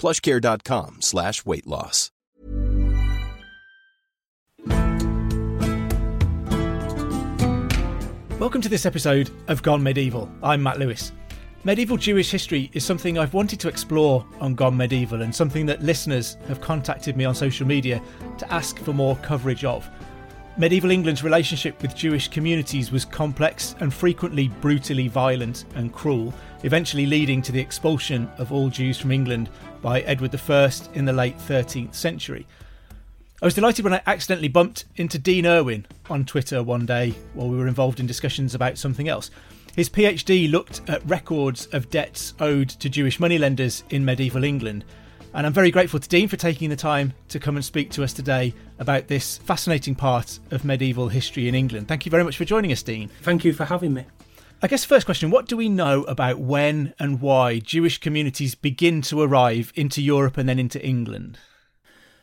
plushcare.com slash weight loss. Welcome to this episode of Gone Medieval. I'm Matt Lewis. Medieval Jewish history is something I've wanted to explore on Gone Medieval and something that listeners have contacted me on social media to ask for more coverage of. Medieval England's relationship with Jewish communities was complex and frequently brutally violent and cruel, eventually leading to the expulsion of all Jews from England by Edward I in the late 13th century. I was delighted when I accidentally bumped into Dean Irwin on Twitter one day while we were involved in discussions about something else. His PhD looked at records of debts owed to Jewish moneylenders in medieval England. And I'm very grateful to Dean for taking the time to come and speak to us today about this fascinating part of medieval history in England. Thank you very much for joining us, Dean. Thank you for having me. I guess first question what do we know about when and why Jewish communities begin to arrive into Europe and then into England?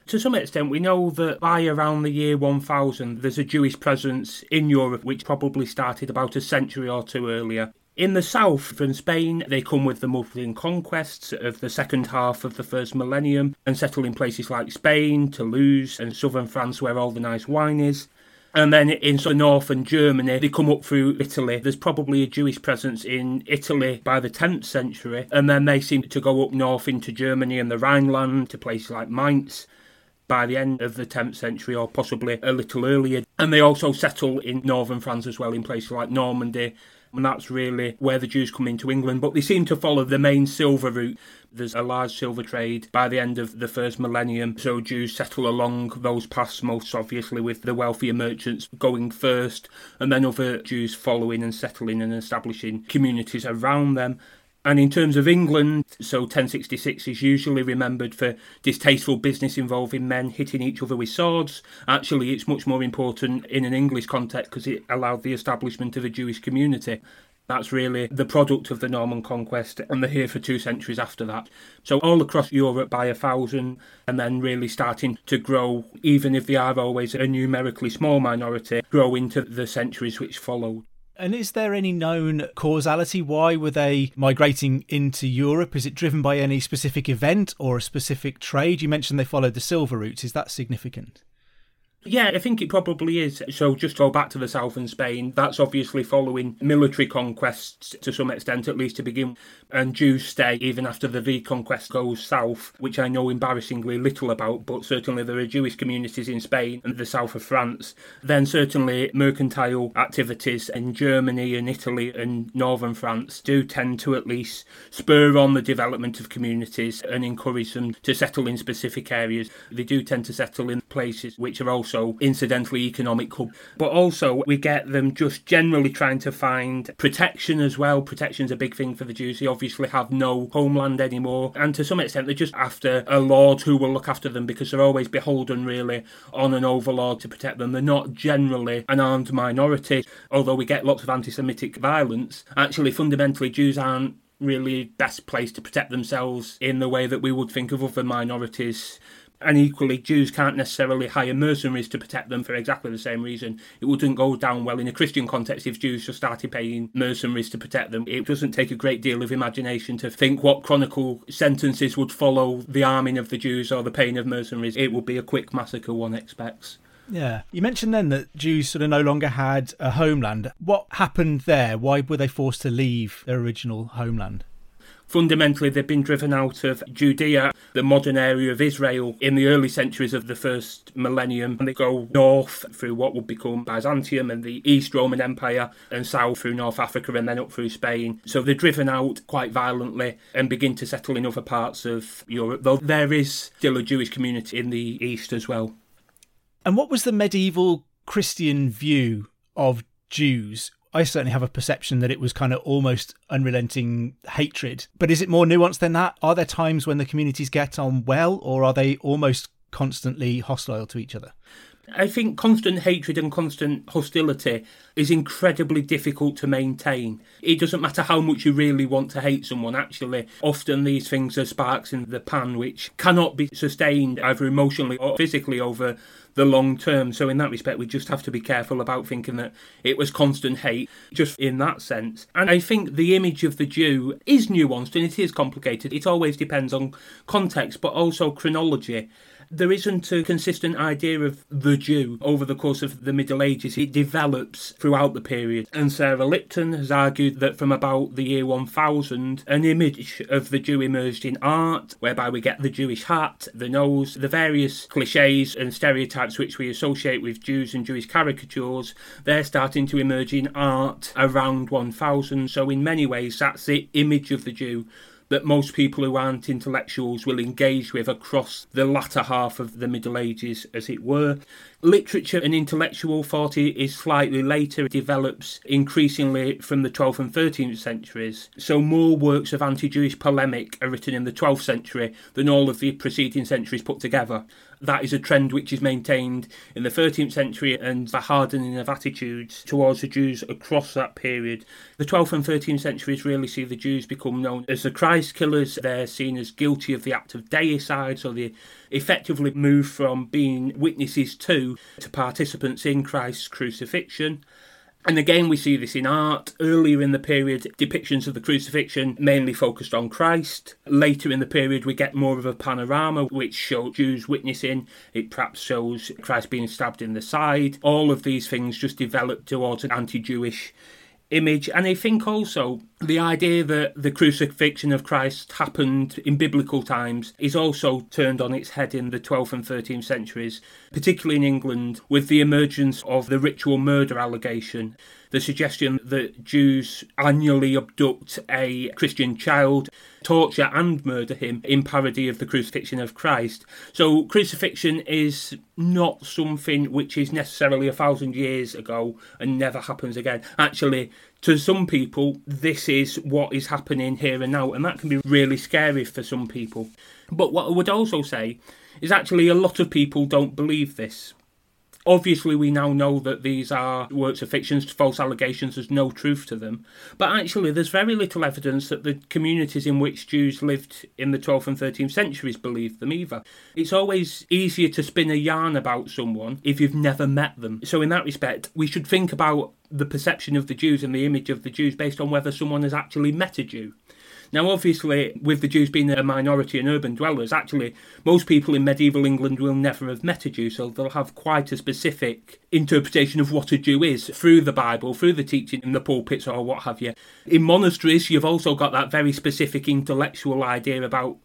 To some extent, we know that by around the year 1000, there's a Jewish presence in Europe, which probably started about a century or two earlier. In the south, from Spain, they come with the Muslim conquests of the second half of the first millennium and settle in places like Spain, Toulouse, and southern France, where all the nice wine is. And then in of northern Germany, they come up through Italy. There's probably a Jewish presence in Italy by the 10th century. And then they seem to go up north into Germany and the Rhineland to places like Mainz by the end of the 10th century or possibly a little earlier. And they also settle in northern France as well, in places like Normandy. And that's really where the Jews come into England. But they seem to follow the main silver route. There's a large silver trade by the end of the first millennium. So Jews settle along those paths, most obviously, with the wealthier merchants going first, and then other Jews following and settling and establishing communities around them. And in terms of England, so 1066 is usually remembered for distasteful business involving men hitting each other with swords. Actually, it's much more important in an English context because it allowed the establishment of a Jewish community. That's really the product of the Norman conquest, and they're here for two centuries after that. So, all across Europe by a thousand, and then really starting to grow, even if they are always a numerically small minority, grow into the centuries which followed. And is there any known causality? Why were they migrating into Europe? Is it driven by any specific event or a specific trade? You mentioned they followed the silver routes. Is that significant? Yeah, I think it probably is. So, just go back to the south and Spain. That's obviously following military conquests to some extent, at least to begin. And Jews stay even after the reconquest goes south, which I know embarrassingly little about, but certainly there are Jewish communities in Spain and the south of France. Then, certainly, mercantile activities in Germany and Italy and northern France do tend to at least spur on the development of communities and encourage them to settle in specific areas. They do tend to settle in places which are also also incidentally economic hub. But also we get them just generally trying to find protection as well. Protection's a big thing for the Jews. They obviously have no homeland anymore. And to some extent they're just after a lord who will look after them because they're always beholden really on an overlord to protect them. They're not generally an armed minority, although we get lots of anti Semitic violence. Actually fundamentally Jews aren't really best placed to protect themselves in the way that we would think of other minorities. And equally, Jews can't necessarily hire mercenaries to protect them for exactly the same reason. It wouldn't go down well in a Christian context if Jews just started paying mercenaries to protect them. It doesn't take a great deal of imagination to think what chronicle sentences would follow the arming of the Jews or the paying of mercenaries. It would be a quick massacre, one expects. Yeah. You mentioned then that Jews sort of no longer had a homeland. What happened there? Why were they forced to leave their original homeland? Fundamentally, they've been driven out of Judea, the modern area of Israel, in the early centuries of the first millennium. And they go north through what would become Byzantium and the East Roman Empire, and south through North Africa and then up through Spain. So they're driven out quite violently and begin to settle in other parts of Europe, though there is still a Jewish community in the East as well. And what was the medieval Christian view of Jews I certainly have a perception that it was kind of almost unrelenting hatred. But is it more nuanced than that? Are there times when the communities get on well, or are they almost constantly hostile to each other? I think constant hatred and constant hostility is incredibly difficult to maintain. It doesn't matter how much you really want to hate someone, actually. Often these things are sparks in the pan which cannot be sustained either emotionally or physically over the long term. So, in that respect, we just have to be careful about thinking that it was constant hate, just in that sense. And I think the image of the Jew is nuanced and it is complicated. It always depends on context, but also chronology there isn't a consistent idea of the Jew over the course of the Middle Ages. It develops throughout the period. And Sara Lipton has argued that from about the year 1000, an image of the Jew emerged in art, whereby we get the Jewish hat, the nose, the various cliches and stereotypes which we associate with Jews and Jewish caricatures. They're starting to emerge in art around 1000. So, in many ways, that's the image of the Jew that most people who aren't intellectuals will engage with across the latter half of the Middle Ages, as it were. Literature and intellectual thought is slightly later, it develops increasingly from the 12th and 13th centuries. So, more works of anti Jewish polemic are written in the 12th century than all of the preceding centuries put together. That is a trend which is maintained in the 13th century and the hardening of attitudes towards the Jews across that period. The 12th and 13th centuries really see the Jews become known as the Christ killers. They're seen as guilty of the act of deicide, so they effectively move from being witnesses to to participants in Christ's crucifixion. And again, we see this in art. Earlier in the period, depictions of the crucifixion mainly focused on Christ. Later in the period, we get more of a panorama which shows Jews witnessing. It perhaps shows Christ being stabbed in the side. All of these things just develop towards an anti Jewish image. And I think also the idea that the crucifixion of Christ happened in biblical times is also turned on its head in the 12th and 13th centuries, particularly in England, with the emergence of the ritual murder allegation the suggestion that Jews annually abduct a Christian child, torture and murder him in parody of the crucifixion of Christ. So, crucifixion is not something which is necessarily a thousand years ago and never happens again. Actually, to some people, this is what is happening here and now, and that can be really scary for some people. But what I would also say is actually a lot of people don't believe this. Obviously, we now know that these are works of fiction, false allegations, there's no truth to them. But actually, there's very little evidence that the communities in which Jews lived in the 12th and 13th centuries believed them either. It's always easier to spin a yarn about someone if you've never met them. So, in that respect, we should think about the perception of the Jews and the image of the Jews based on whether someone has actually met a Jew. Now, obviously, with the Jews being a minority and urban dwellers, actually, most people in medieval England will never have met a Jew, so they'll have quite a specific interpretation of what a Jew is through the Bible, through the teaching in the pulpits or what have you. In monasteries, you've also got that very specific intellectual idea about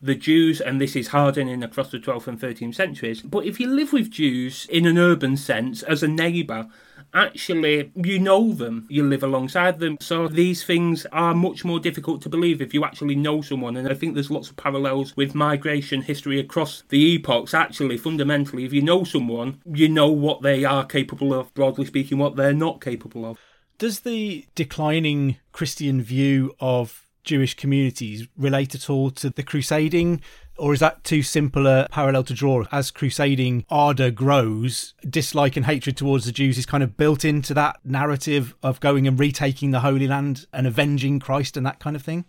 the Jews, and this is hardening across the 12th and 13th centuries. But if you live with Jews in an urban sense as a neighbour, actually you know them, you live alongside them. So these things are much more difficult to believe if you actually know someone. And I think there's lots of parallels with migration history across the epochs. Actually, fundamentally, if you know someone, you know what they are capable of, broadly speaking, what they're not capable of. Does the declining Christian view of Jewish communities relate at all to the crusading or is that too simple a parallel to draw? As crusading ardour grows, dislike and hatred towards the Jews is kind of built into that narrative of going and retaking the Holy Land and avenging Christ and that kind of thing?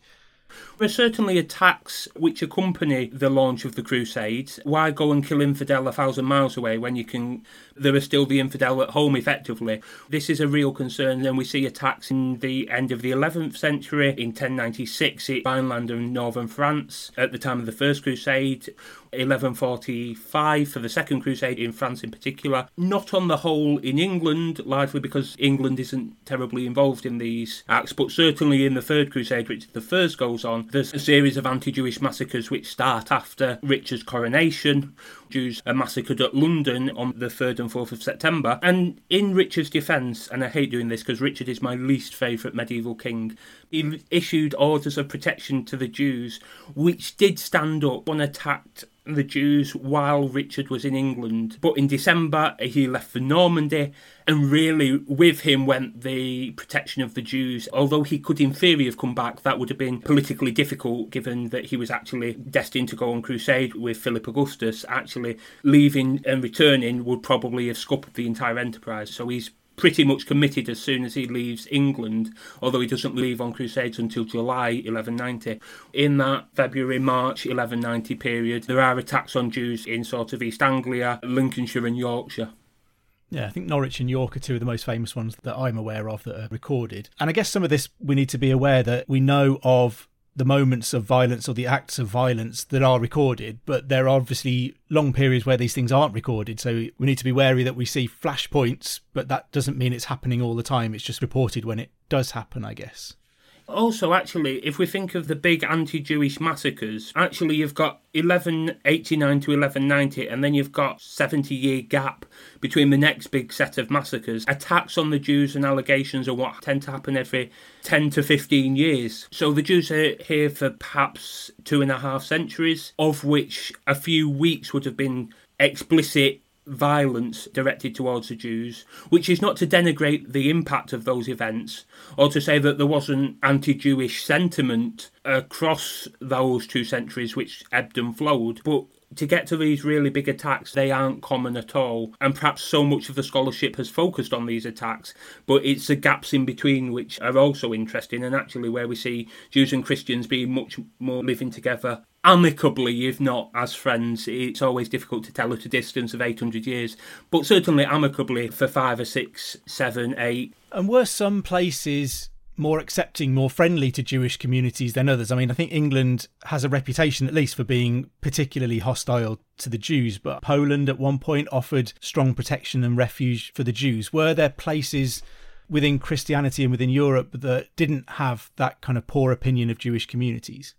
There are certainly attacks which accompany the launch of the Crusades. Why go and kill infidel a thousand miles away when you can? There are still the infidel at home, effectively. This is a real concern, and we see attacks in the end of the 11th century. In 1096, in Rhineland and northern France, at the time of the First Crusade, 1145 for the Second Crusade in France in particular. Not on the whole in England, largely because England isn't terribly involved in these acts, but certainly in the Third Crusade, which the first goes on, there's a series of anti Jewish massacres which start after Richard's coronation. Jews are massacred at London on the 3rd and 4th of September. And in Richard's defence, and I hate doing this because Richard is my least favourite medieval king, he issued orders of protection to the Jews, which did stand up when attacked the Jews while Richard was in England. But in December, he left for Normandy, and really with him went the protection of the Jews. Although he could, in theory, have come back, that would have been politically difficult given that he was actually destined to go on crusade with Philip Augustus. Actually, leaving and returning would probably have scuppered the entire enterprise. So he's pretty much committed as soon as he leaves England, although he doesn't leave on crusades until July 1190. In that February March 1190 period, there are attacks on Jews in sort of East Anglia, Lincolnshire, and Yorkshire. Yeah, I think Norwich and York are two of the most famous ones that I'm aware of that are recorded. And I guess some of this we need to be aware that we know of the moments of violence or the acts of violence that are recorded, but there are obviously long periods where these things aren't recorded. So we need to be wary that we see flashpoints, but that doesn't mean it's happening all the time. It's just reported when it does happen, I guess. Also, actually, if we think of the big anti Jewish massacres, actually, you've got 1189 to 1190, and then you've got 70 year gap between the next big set of massacres. Attacks on the Jews and allegations are what tend to happen every 10 to 15 years. So the Jews are here for perhaps two and a half centuries, of which a few weeks would have been explicit violence directed towards the Jews, which is not to denigrate the impact of those events or to say that there wasn't anti Jewish sentiment across those two centuries which ebbed and flowed, but to get to these really big attacks, they aren't common at all. And perhaps so much of the scholarship has focused on these attacks, but it's the gaps in between which are also interesting, and actually where we see Jews and Christians being much more living together amicably, if not as friends. It's always difficult to tell at a distance of 800 years, but certainly amicably for five or six, seven, eight. And were some places more accepting, more friendly to Jewish communities than others. I mean, I think England has a reputation, at least, for being particularly hostile to the Jews, but Poland at one point offered strong protection and refuge for the Jews. Were there places within Christianity and within Europe that didn't have that kind of poor opinion of Jewish communities?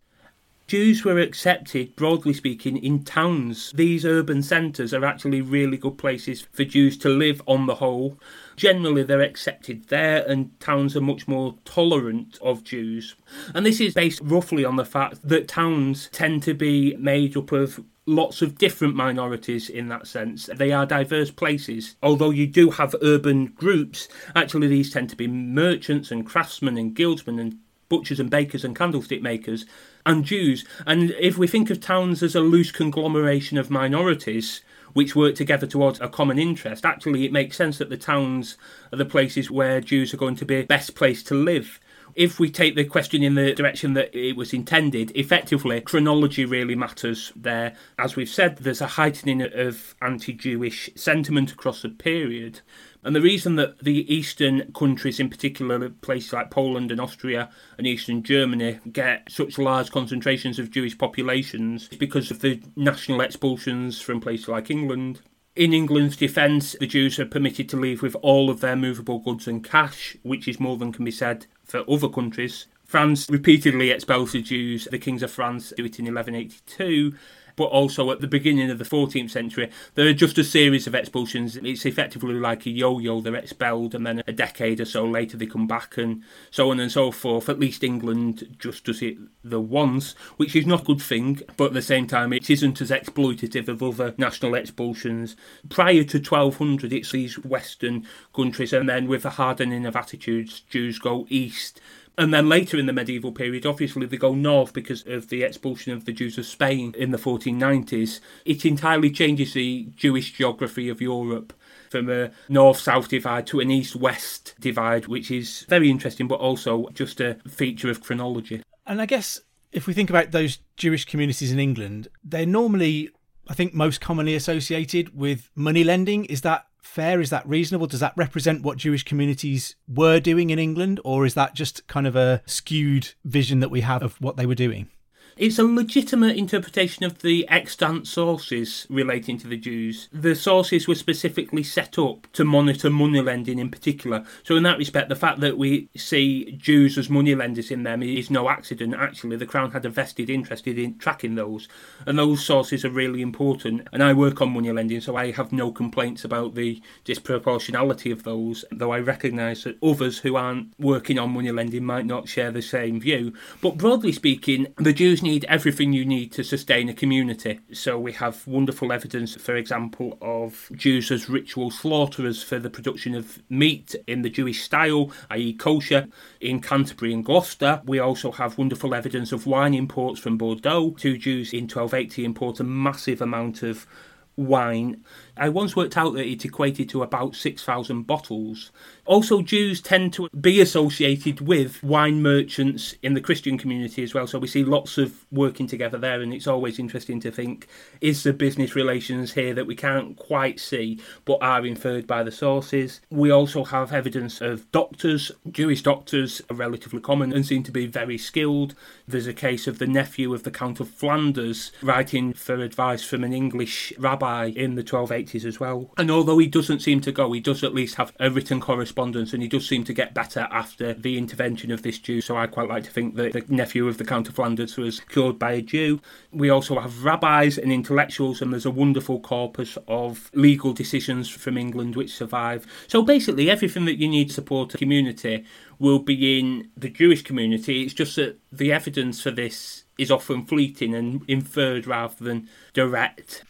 Jews were accepted, broadly speaking, in towns. These urban centres are actually really good places for Jews to live on the whole. Generally, they're accepted there, and towns are much more tolerant of Jews. And this is based roughly on the fact that towns tend to be made up of lots of different minorities in that sense. They are diverse places. Although you do have urban groups, actually, these tend to be merchants and craftsmen and guildsmen and butchers and bakers and candlestick makers and Jews. And if we think of towns as a loose conglomeration of minorities, which work together towards a common interest, actually it makes sense that the towns are the places where Jews are going to be best placed to live. If we take the question in the direction that it was intended, effectively, chronology really matters there. As we've said, there's a heightening of anti Jewish sentiment across the period. And the reason that the eastern countries, in particular places like Poland and Austria and eastern Germany, get such large concentrations of Jewish populations is because of the national expulsions from places like England. In England's defence, the Jews are permitted to leave with all of their movable goods and cash, which is more than can be said for other countries. France repeatedly expels the Jews. The kings of France do it in 1182 but also at the beginning of the 14th century, there are just a series of expulsions. It's effectively like a yo yo, they're expelled, and then a decade or so later they come back, and so on and so forth. At least England just does it the once, which is not a good thing, but at the same time, it isn't as exploitative of other national expulsions. Prior to 1200, it's these Western countries, and then with the hardening of attitudes, Jews go east and then later in the medieval period, obviously they go north because of the expulsion of the Jews of Spain in the 1490s. It entirely changes the Jewish geography of Europe from a north south divide to an east west divide, which is very interesting, but also just a feature of chronology. And I guess if we think about those Jewish communities in England, they're normally, I think, most commonly associated with money lending. Is that fair? Is that reasonable? Does that represent what Jewish communities were doing in England, or is that just kind of a skewed vision that we have of what they were doing? It's a legitimate interpretation of the extant sources relating to the Jews. The sources were specifically set up to monitor money lending in particular. So, in that respect, the fact that we see Jews as money lenders in them is no accident. Actually, the Crown had a vested interest in tracking those, and those sources are really important. And I work on money lending, so I have no complaints about the disproportionality of those, though I recognise that others who aren't working on money lending might not share the same view. But broadly speaking, the Jews need everything you need to sustain a community. So we have wonderful evidence, for example, of Jews as ritual slaughterers for the production of meat in the Jewish style, i.e., kosher. In Canterbury and Gloucester, we also have wonderful evidence of wine imports from Bordeaux. Two Jews in 1280 import a massive amount of wine. I once worked out that it equated to about 6,000 bottles. Also, Jews tend to be associated with wine merchants in the Christian community as well, so we see lots of working together there, and it's always interesting to think is there business relations here that we can't quite see but are inferred by the sources? We also have evidence of doctors. Jewish doctors are relatively common and seem to be very skilled. There's a case of the nephew of the Count of Flanders writing for advice from an English rabbi in the 1280s as well. And although he doesn't seem to go, he does at least have a written correspondence and he does seem to get better after the intervention of this Jew. So I quite like to think that the nephew of the Count of Flanders was cured by a Jew. We also have rabbis and intellectuals, and there's a wonderful corpus of legal decisions from England which survive. So basically, everything that you need to support a community will be in the Jewish community. It's just that the evidence for this is often fleeting and inferred rather than direct.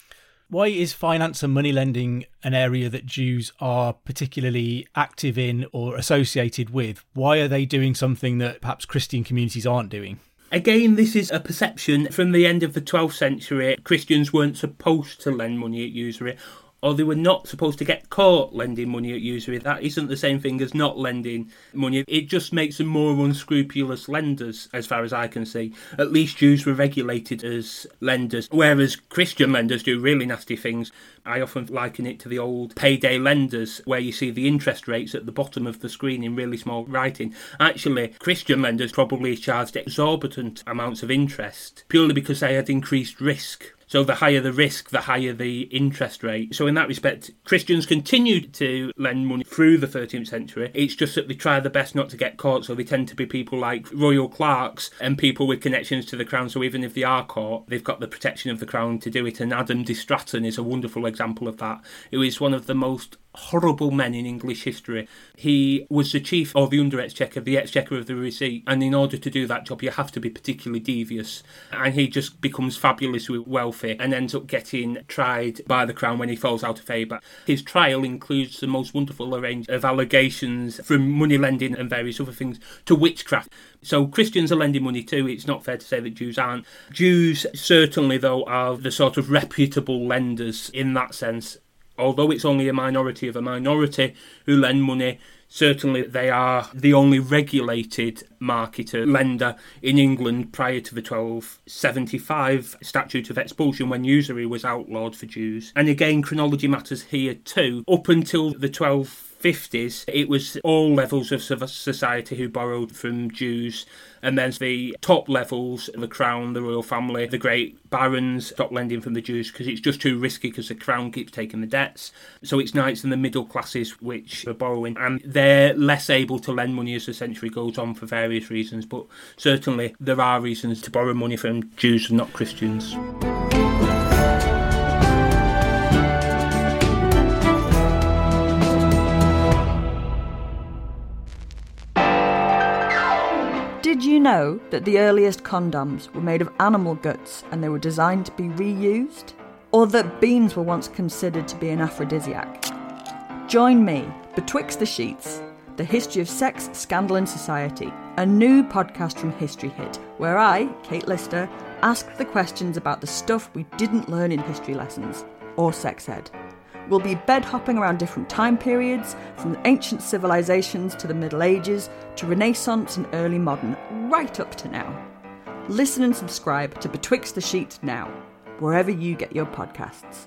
Why is finance and money lending an area that Jews are particularly active in or associated with? Why are they doing something that perhaps Christian communities aren't doing? Again, this is a perception from the end of the 12th century. Christians weren't supposed to lend money at usury or they were not supposed to get caught lending money at usury. That isn't the same thing as not lending money. It just makes them more unscrupulous lenders, as far as I can see. At least Jews were regulated as lenders, whereas Christian lenders do really nasty things. I often liken it to the old payday lenders, where you see the interest rates at the bottom of the screen in really small writing. Actually, Christian lenders probably charged exorbitant amounts of interest purely because they had increased risk so the higher the risk, the higher the interest rate. So in that respect, Christians continued to lend money through the 13th century. It's just that they try their best not to get caught. So they tend to be people like royal clerks and people with connections to the crown. So even if they are caught, they've got the protection of the crown to do it. And Adam de Stratton is a wonderful example of that. It was one of the most horrible men in English history. He was the chief of the under exchequer, the exchequer of the receipt, and in order to do that job, you have to be particularly devious. And he just becomes fabulously wealthy and ends up getting tried by the Crown when he falls out of favour. His trial includes the most wonderful range of allegations from money lending and various other things to witchcraft. So Christians are lending money too. It's not fair to say that Jews aren't. Jews certainly, though, are the sort of reputable lenders in that sense although it's only a minority of a minority who lend money, certainly they are the only regulated marketer lender in England prior to the 1275 statute of expulsion when usury was outlawed for Jews. And again, chronology matters here too. Up until the 12 50s, it was all levels of society who borrowed from Jews, and then the top levels, the crown, the royal family, the great barons, stopped lending from the Jews because it's just too risky because the crown keeps taking the debts. So it's knights and the middle classes which are borrowing, and they're less able to lend money as the century goes on for various reasons, but certainly there are reasons to borrow money from Jews and not Christians. Know that the earliest condoms were made of animal guts and they were designed to be reused? Or that beans were once considered to be an aphrodisiac? Join me, Betwixt the Sheets, the history of sex, scandal, and society, a new podcast from History Hit, where I, Kate Lister, ask the questions about the stuff we didn't learn in history lessons or sex ed. We'll be bed hopping around different time periods, from ancient civilizations to the Middle Ages to Renaissance and early modern, right up to now. Listen and subscribe to Betwixt the Sheets now, wherever you get your podcasts.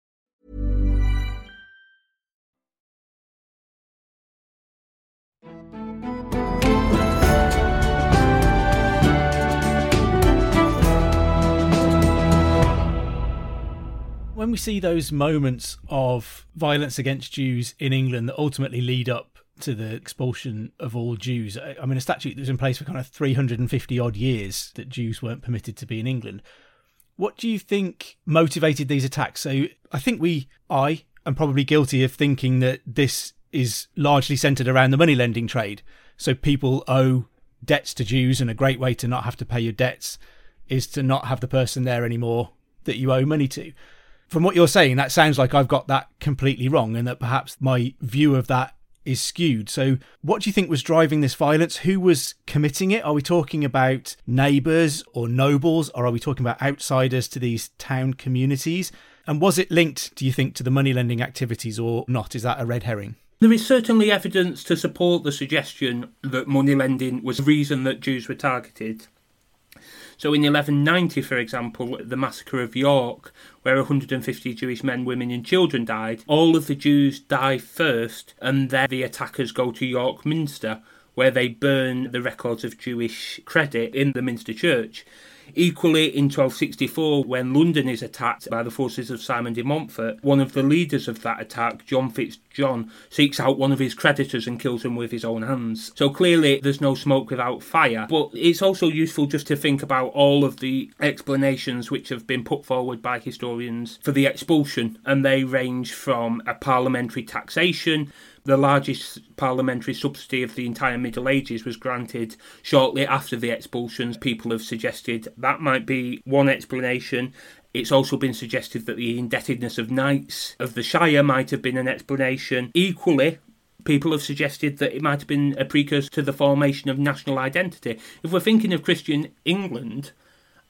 When we see those moments of violence against Jews in England that ultimately lead up to the expulsion of all Jews. I mean, a statute that was in place for kind of 350 odd years that Jews weren't permitted to be in England. What do you think motivated these attacks? So I think we, I am probably guilty of thinking that this is largely centered around the money lending trade. So people owe debts to Jews, and a great way to not have to pay your debts is to not have the person there anymore that you owe money to. From what you're saying, that sounds like I've got that completely wrong, and that perhaps my view of that is skewed. So, what do you think was driving this violence? Who was committing it? Are we talking about neighbours or nobles, or are we talking about outsiders to these town communities? And was it linked, do you think, to the money lending activities or not? Is that a red herring? There is certainly evidence to support the suggestion that money lending was the reason that Jews were targeted. So in 1190, for example, the massacre of York, where 150 Jewish men, women, and children died, all of the Jews die first, and then the attackers go to York Minster, where they burn the records of Jewish credit in the Minster Church. Equally, in 1264, when London is attacked by the forces of Simon de Montfort, one of the leaders of that attack, John Fitzjohn, seeks out one of his creditors and kills him with his own hands. So clearly, there's no smoke without fire. But it's also useful just to think about all of the explanations which have been put forward by historians for the expulsion, and they range from a parliamentary taxation the largest parliamentary subsidy of the entire Middle Ages was granted shortly after the expulsions. People have suggested that might be one explanation. It's also been suggested that the indebtedness of knights of the Shire might have been an explanation. Equally, people have suggested that it might have been a precursor to the formation of national identity. If we're thinking of Christian England,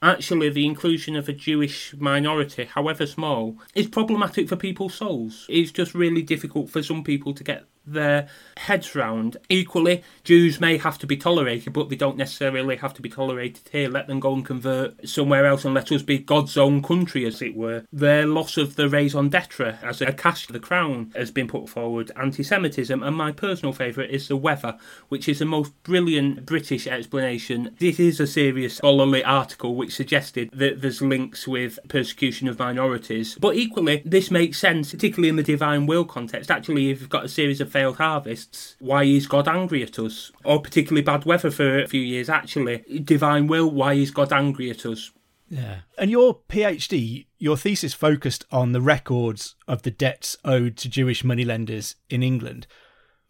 actually the inclusion of a Jewish minority, however small, is problematic for people's souls. It's just really difficult for some people to get their heads round. Equally, Jews may have to be tolerated, but they don't necessarily have to be tolerated here. Let them go and convert somewhere else and let us be God's own country, as it were. Their loss of the raison d'etre as a cash to the crown has been put forward. Anti Semitism, and my personal favourite is the weather, which is the most brilliant British explanation. This is a serious scholarly article which suggested that there's links with persecution of minorities. But equally, this makes sense, particularly in the divine will context. Actually, if you've got a series of failed harvests, why is God angry at us? Or particularly bad weather for a few years, actually. Divine will, why is God angry at us? Yeah. And your PhD, your thesis focused on the records of the debts owed to Jewish moneylenders in England.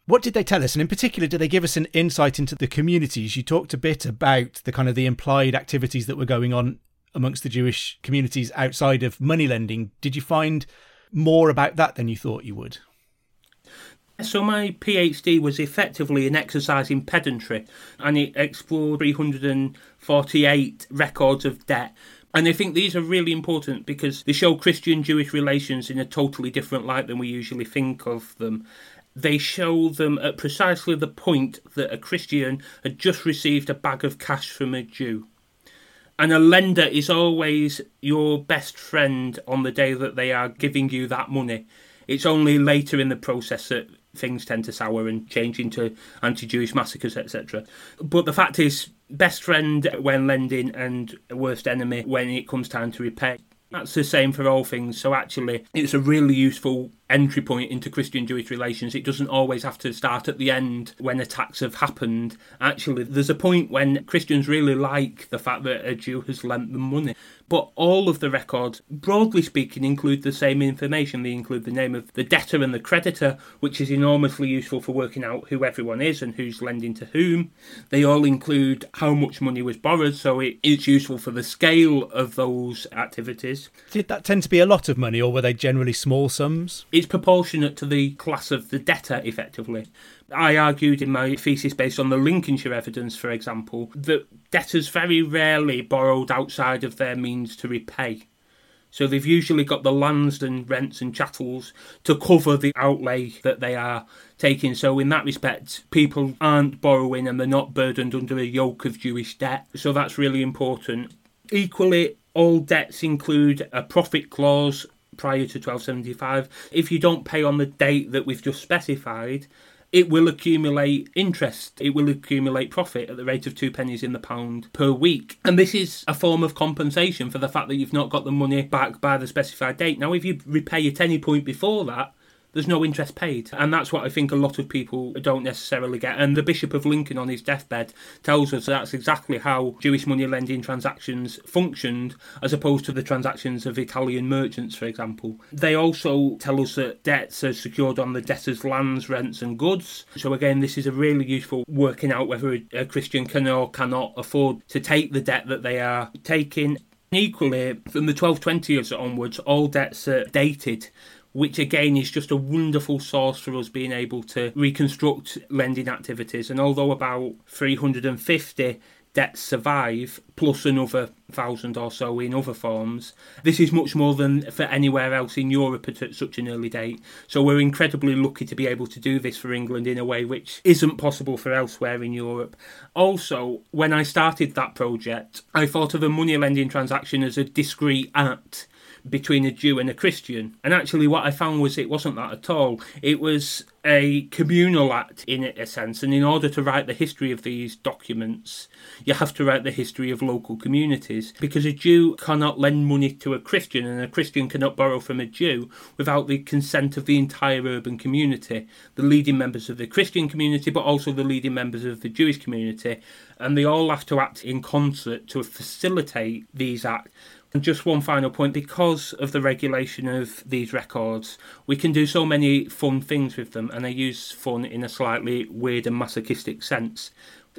What did they tell us? And in particular, did they give us an insight into the communities? You talked a bit about the kind of the implied activities that were going on amongst the Jewish communities outside of money lending. Did you find more about that than you thought you would? So my PhD was effectively an exercise in pedantry, and it explored 348 records of debt. And I think these are really important because they show Christian Jewish relations in a totally different light than we usually think of them. They show them at precisely the point that a Christian had just received a bag of cash from a Jew. And a lender is always your best friend on the day that they are giving you that money. It's only later in the process that things tend to sour and change into anti Jewish massacres, etc. But the fact is, best friend when lending and worst enemy when it comes time to repay. That's the same for all things. So actually, it's a really useful entry point into Christian Jewish relations. It doesn't always have to start at the end when attacks have happened. Actually, there's a point when Christians really like the fact that a Jew has lent them money. But all of the records, broadly speaking, include the same information. They include the name of the debtor and the creditor, which is enormously useful for working out who everyone is and who's lending to whom. They all include how much money was borrowed, so it, it's useful for the scale of those activities. Did that tend to be a lot of money, or were they generally small sums? It's proportionate to the class of the debtor, effectively. I argued in my thesis, based on the Lincolnshire evidence, for example, that debtors very rarely borrowed outside of their means to repay. So they've usually got the lands and rents and chattels to cover the outlay that they are taking. So in that respect, people aren't borrowing and they're not burdened under a yoke of Jewish debt. So that's really important. Equally, all debts include a profit clause prior to 1275. If you don't pay on the date that we've just specified, it will accumulate interest, it will accumulate profit at the rate of two pennies in the pound per week. And this is a form of compensation for the fact that you've not got the money back by the specified date. Now, if you repay at any point before that, there's no interest paid. And that's what I think a lot of people don't necessarily get. And the Bishop of Lincoln on his deathbed tells us that's exactly how Jewish money lending transactions functioned, as opposed to the transactions of Italian merchants, for example. They also tell us that debts are secured on the debtor's lands, rents, and goods. So, again, this is a really useful working out whether a Christian can or cannot afford to take the debt that they are taking. Equally, from the 1220s onwards, all debts are dated which again is just a wonderful source for us being able to reconstruct lending activities. And although about 350 debts survive, plus another thousand or so in other forms. This is much more than for anywhere else in Europe at such an early date. So we're incredibly lucky to be able to do this for England in a way which isn't possible for elsewhere in Europe. Also, when I started that project, I thought of a money lending transaction as a discrete act between a Jew and a Christian. And actually, what I found was it wasn't that at all. It was a communal act in a sense, and in order to write the history of these documents, you have to write the history of local communities because a Jew cannot lend money to a Christian, and a Christian cannot borrow from a Jew without the consent of the entire urban community, the leading members of the Christian community, but also the leading members of the Jewish community, and they all have to act in concert to facilitate these acts. And just one final point because of the regulation of these records, we can do so many fun things with them, and I use fun in a slightly weird and masochistic sense.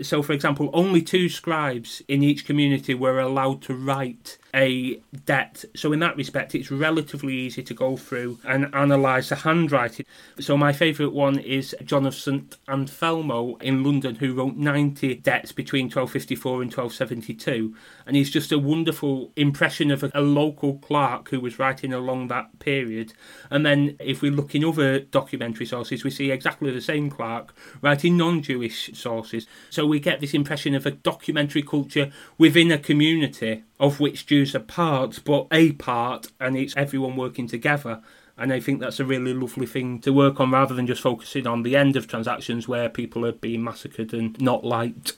So, for example, only two scribes in each community were allowed to write a debt. So, in that respect, it's relatively easy to go through and analyse the handwriting. So, my favourite one is John of St in London, who wrote 90 debts between 1254 and 1272. And he's just a wonderful impression of a, a local clerk who was writing along that period. And then, if we look in other documentary sources, we see exactly the same clerk writing non Jewish sources. So, we get this impression of a documentary culture within a community of which Jews are part, but a part, and it's everyone working together. And I think that's a really lovely thing to work on rather than just focusing on the end of transactions where people are being massacred and not liked.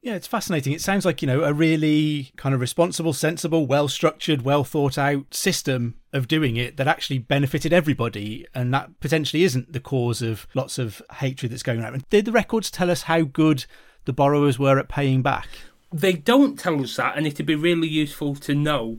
Yeah, it's fascinating. It sounds like, you know, a really kind of responsible, sensible, well structured, well thought out system of doing it that actually benefited everybody. And that potentially isn't the cause of lots of hatred that's going around. Did the records tell us how good the borrowers were at paying back? They don't tell us that, and it'd be really useful to know.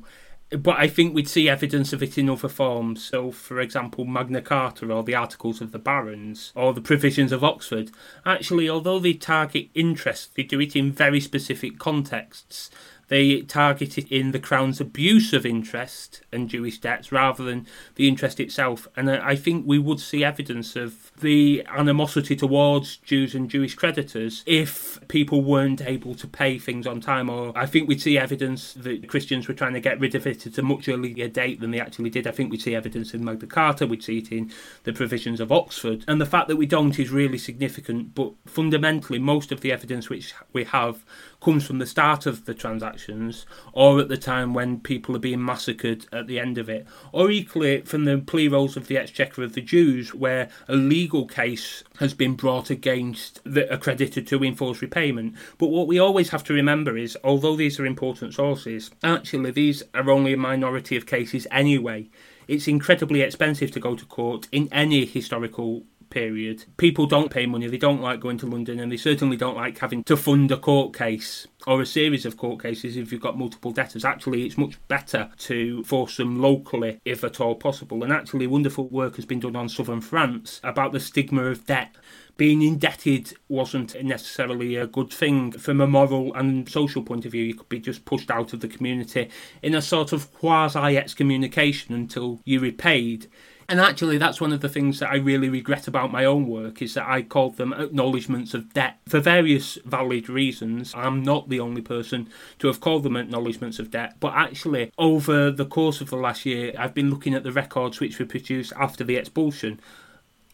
But I think we'd see evidence of it in other forms. So, for example, Magna Carta or the Articles of the Barons or the Provisions of Oxford. Actually, although they target interest, they do it in very specific contexts They target it in the Crown's abuse of interest and Jewish debts rather than the interest itself. And I think we would see evidence of the animosity towards Jews and Jewish creditors if people weren't able to pay things on time. Or I think we'd see evidence that Christians were trying to get rid of it at a much earlier date than they actually did. I think we'd see evidence in Magna Carta, we'd see it in the provisions of Oxford. And the fact that we don't is really significant. But fundamentally, most of the evidence which we have comes from the start of the transactions or at the time when people are being massacred at the end of it, or equally from the plea rolls of the Exchequer of the Jews, where a legal case has been brought against the accredited to enforce repayment. But what we always have to remember is, although these are important sources, actually these are only a minority of cases anyway. It's incredibly expensive to go to court in any historical period, people don't pay money, they don't like going to London, and they certainly don't like having to fund a court case or a series of court cases if you've got multiple debtors. Actually, it's much better to force them locally if at all possible. And actually, wonderful work has been done on southern France about the stigma of debt being indebted wasn't necessarily a good thing from a moral and social point of view. You could be just pushed out of the community in a sort of quasi excommunication until you repaid. And actually, that's one of the things that I really regret about my own work is that I called them acknowledgements of debt for various valid reasons. I'm not the only person to have called them acknowledgements of debt, but actually, over the course of the last year, I've been looking at the records which were produced after the expulsion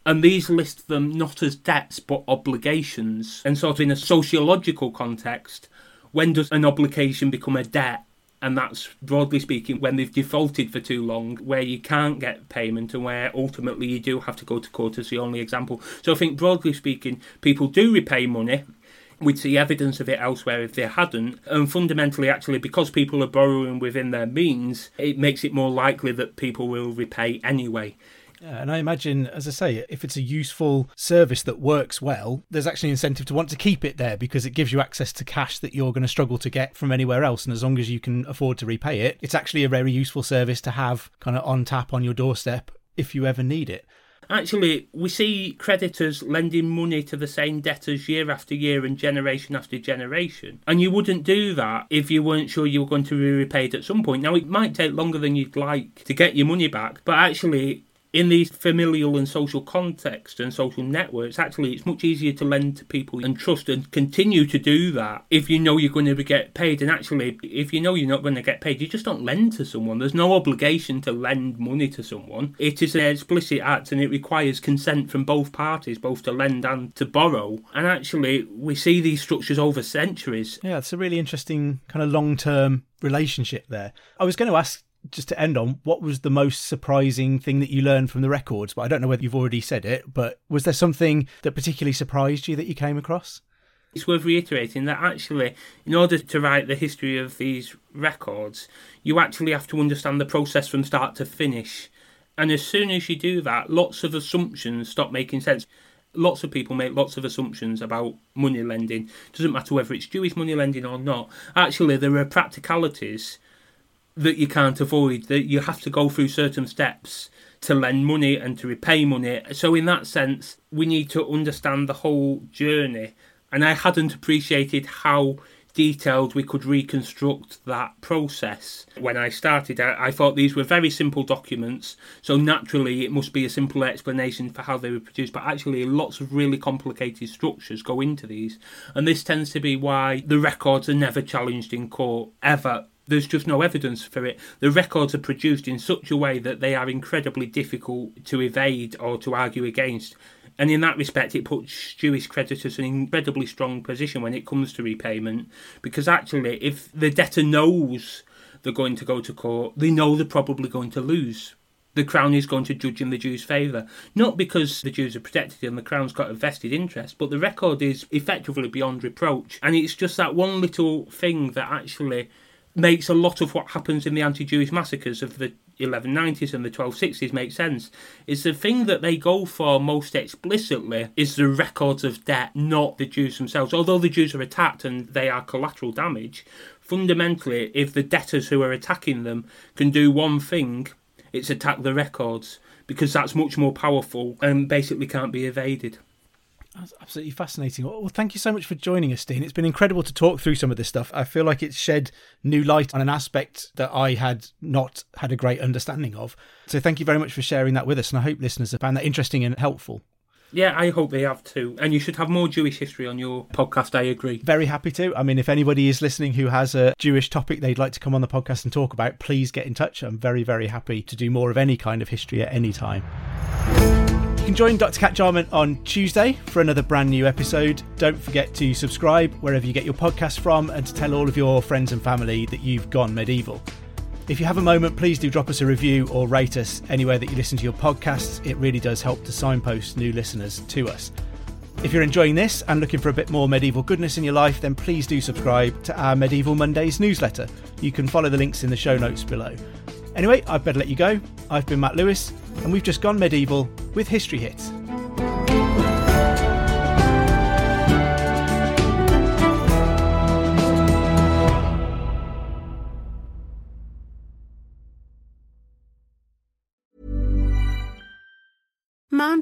and these list them not as debts but obligations. And sort of in a sociological context, when does an obligation become a debt? And that's broadly speaking when they've defaulted for too long, where you can't get payment and where ultimately you do have to go to court as the only example. So I think broadly speaking, people do repay money. We'd see evidence of it elsewhere if they hadn't. And fundamentally, actually, because people are borrowing within their means, it makes it more likely that people will repay anyway. Yeah, and I imagine, as I say, if it's a useful service that works well, there's actually incentive to want to keep it there because it gives you access to cash that you're going to struggle to get from anywhere else. And as long as you can afford to repay it, it's actually a very useful service to have kind of on tap on your doorstep if you ever need it. Actually, we see creditors lending money to the same debtors year after year and generation after generation. And you wouldn't do that if you weren't sure you were going to be repaid at some point. Now, it might take longer than you'd like to get your money back, but actually, in these familial and social contexts and social networks, actually, it's much easier to lend to people and trust and continue to do that if you know you're going to get paid. And actually, if you know you're not going to get paid, you just don't lend to someone. There's no obligation to lend money to someone. It is an explicit act and it requires consent from both parties, both to lend and to borrow. And actually, we see these structures over centuries. Yeah, it's a really interesting kind of long term relationship there. I was going to ask just to end on, what was the most surprising thing that you learned from the records? But I don't know whether you've already said it, but was there something that particularly surprised you that you came across? It's worth reiterating that actually, in order to write the history of these records, you actually have to understand the process from start to finish. And as soon as you do that, lots of assumptions stop making sense. Lots of people make lots of assumptions about money lending. Doesn't matter whether it's Jewish money lending or not. Actually, there are practicalities that you can't avoid, that you have to go through certain steps to lend money and to repay money. So, in that sense, we need to understand the whole journey. And I hadn't appreciated how detailed we could reconstruct that process. When I started, I, I, thought these were very simple documents, so naturally it must be a simple explanation for how they were produced, but actually lots of really complicated structures go into these. And this tends to be why the records are never challenged in court, ever there's just no evidence for it. The records are produced in such a way that they are incredibly difficult to evade or to argue against. And in that respect, it puts Jewish creditors in an incredibly strong position when it comes to repayment. Because actually, if the debtor knows they're going to go to court, they know they're probably going to lose. The Crown is going to judge in the Jews' favour. Not because the Jews are protected and the Crown's got a vested interest, but the record is effectively beyond reproach. And it's just that one little thing that actually makes a lot of what happens in the anti-Jewish massacres of the 1190s and the 1260s make sense is the thing that they go for most explicitly is the records of debt, not the Jews themselves. Although the Jews are attacked and they are collateral damage, fundamentally, if the debtors who are attacking them can do one thing, it's attack the records because that's much more powerful and basically can't be evaded. That's absolutely fascinating. Well, thank you so much for joining us, Dean. It's been incredible to talk through some of this stuff. I feel like it's shed new light on an aspect that I had not had a great understanding of. So thank you very much for sharing that with us, and I hope listeners have found that interesting and helpful. Yeah, I hope they have too. And you should have more Jewish history on your podcast, I agree. Very happy to. I mean, if anybody is listening who has a Jewish topic they'd like to come on the podcast and talk about, please get in touch. I'm very, very happy to do more of any kind of history at any time. Can join Dr. Cat Jarman on Tuesday for another brand new episode. Don't forget to subscribe wherever you get your podcast from and to tell all of your friends and family that you've gone medieval. If you have a moment, please do drop us a review or rate us anywhere that you listen to your podcasts. It really does help to signpost new listeners to us. If you're enjoying this and looking for a bit more medieval goodness in your life, then please do subscribe to our Medieval Mondays newsletter. You can follow the links in the show notes below. Anyway, I'd better let you go. I've been Matt Lewis, and we've just gone medieval with History Hits.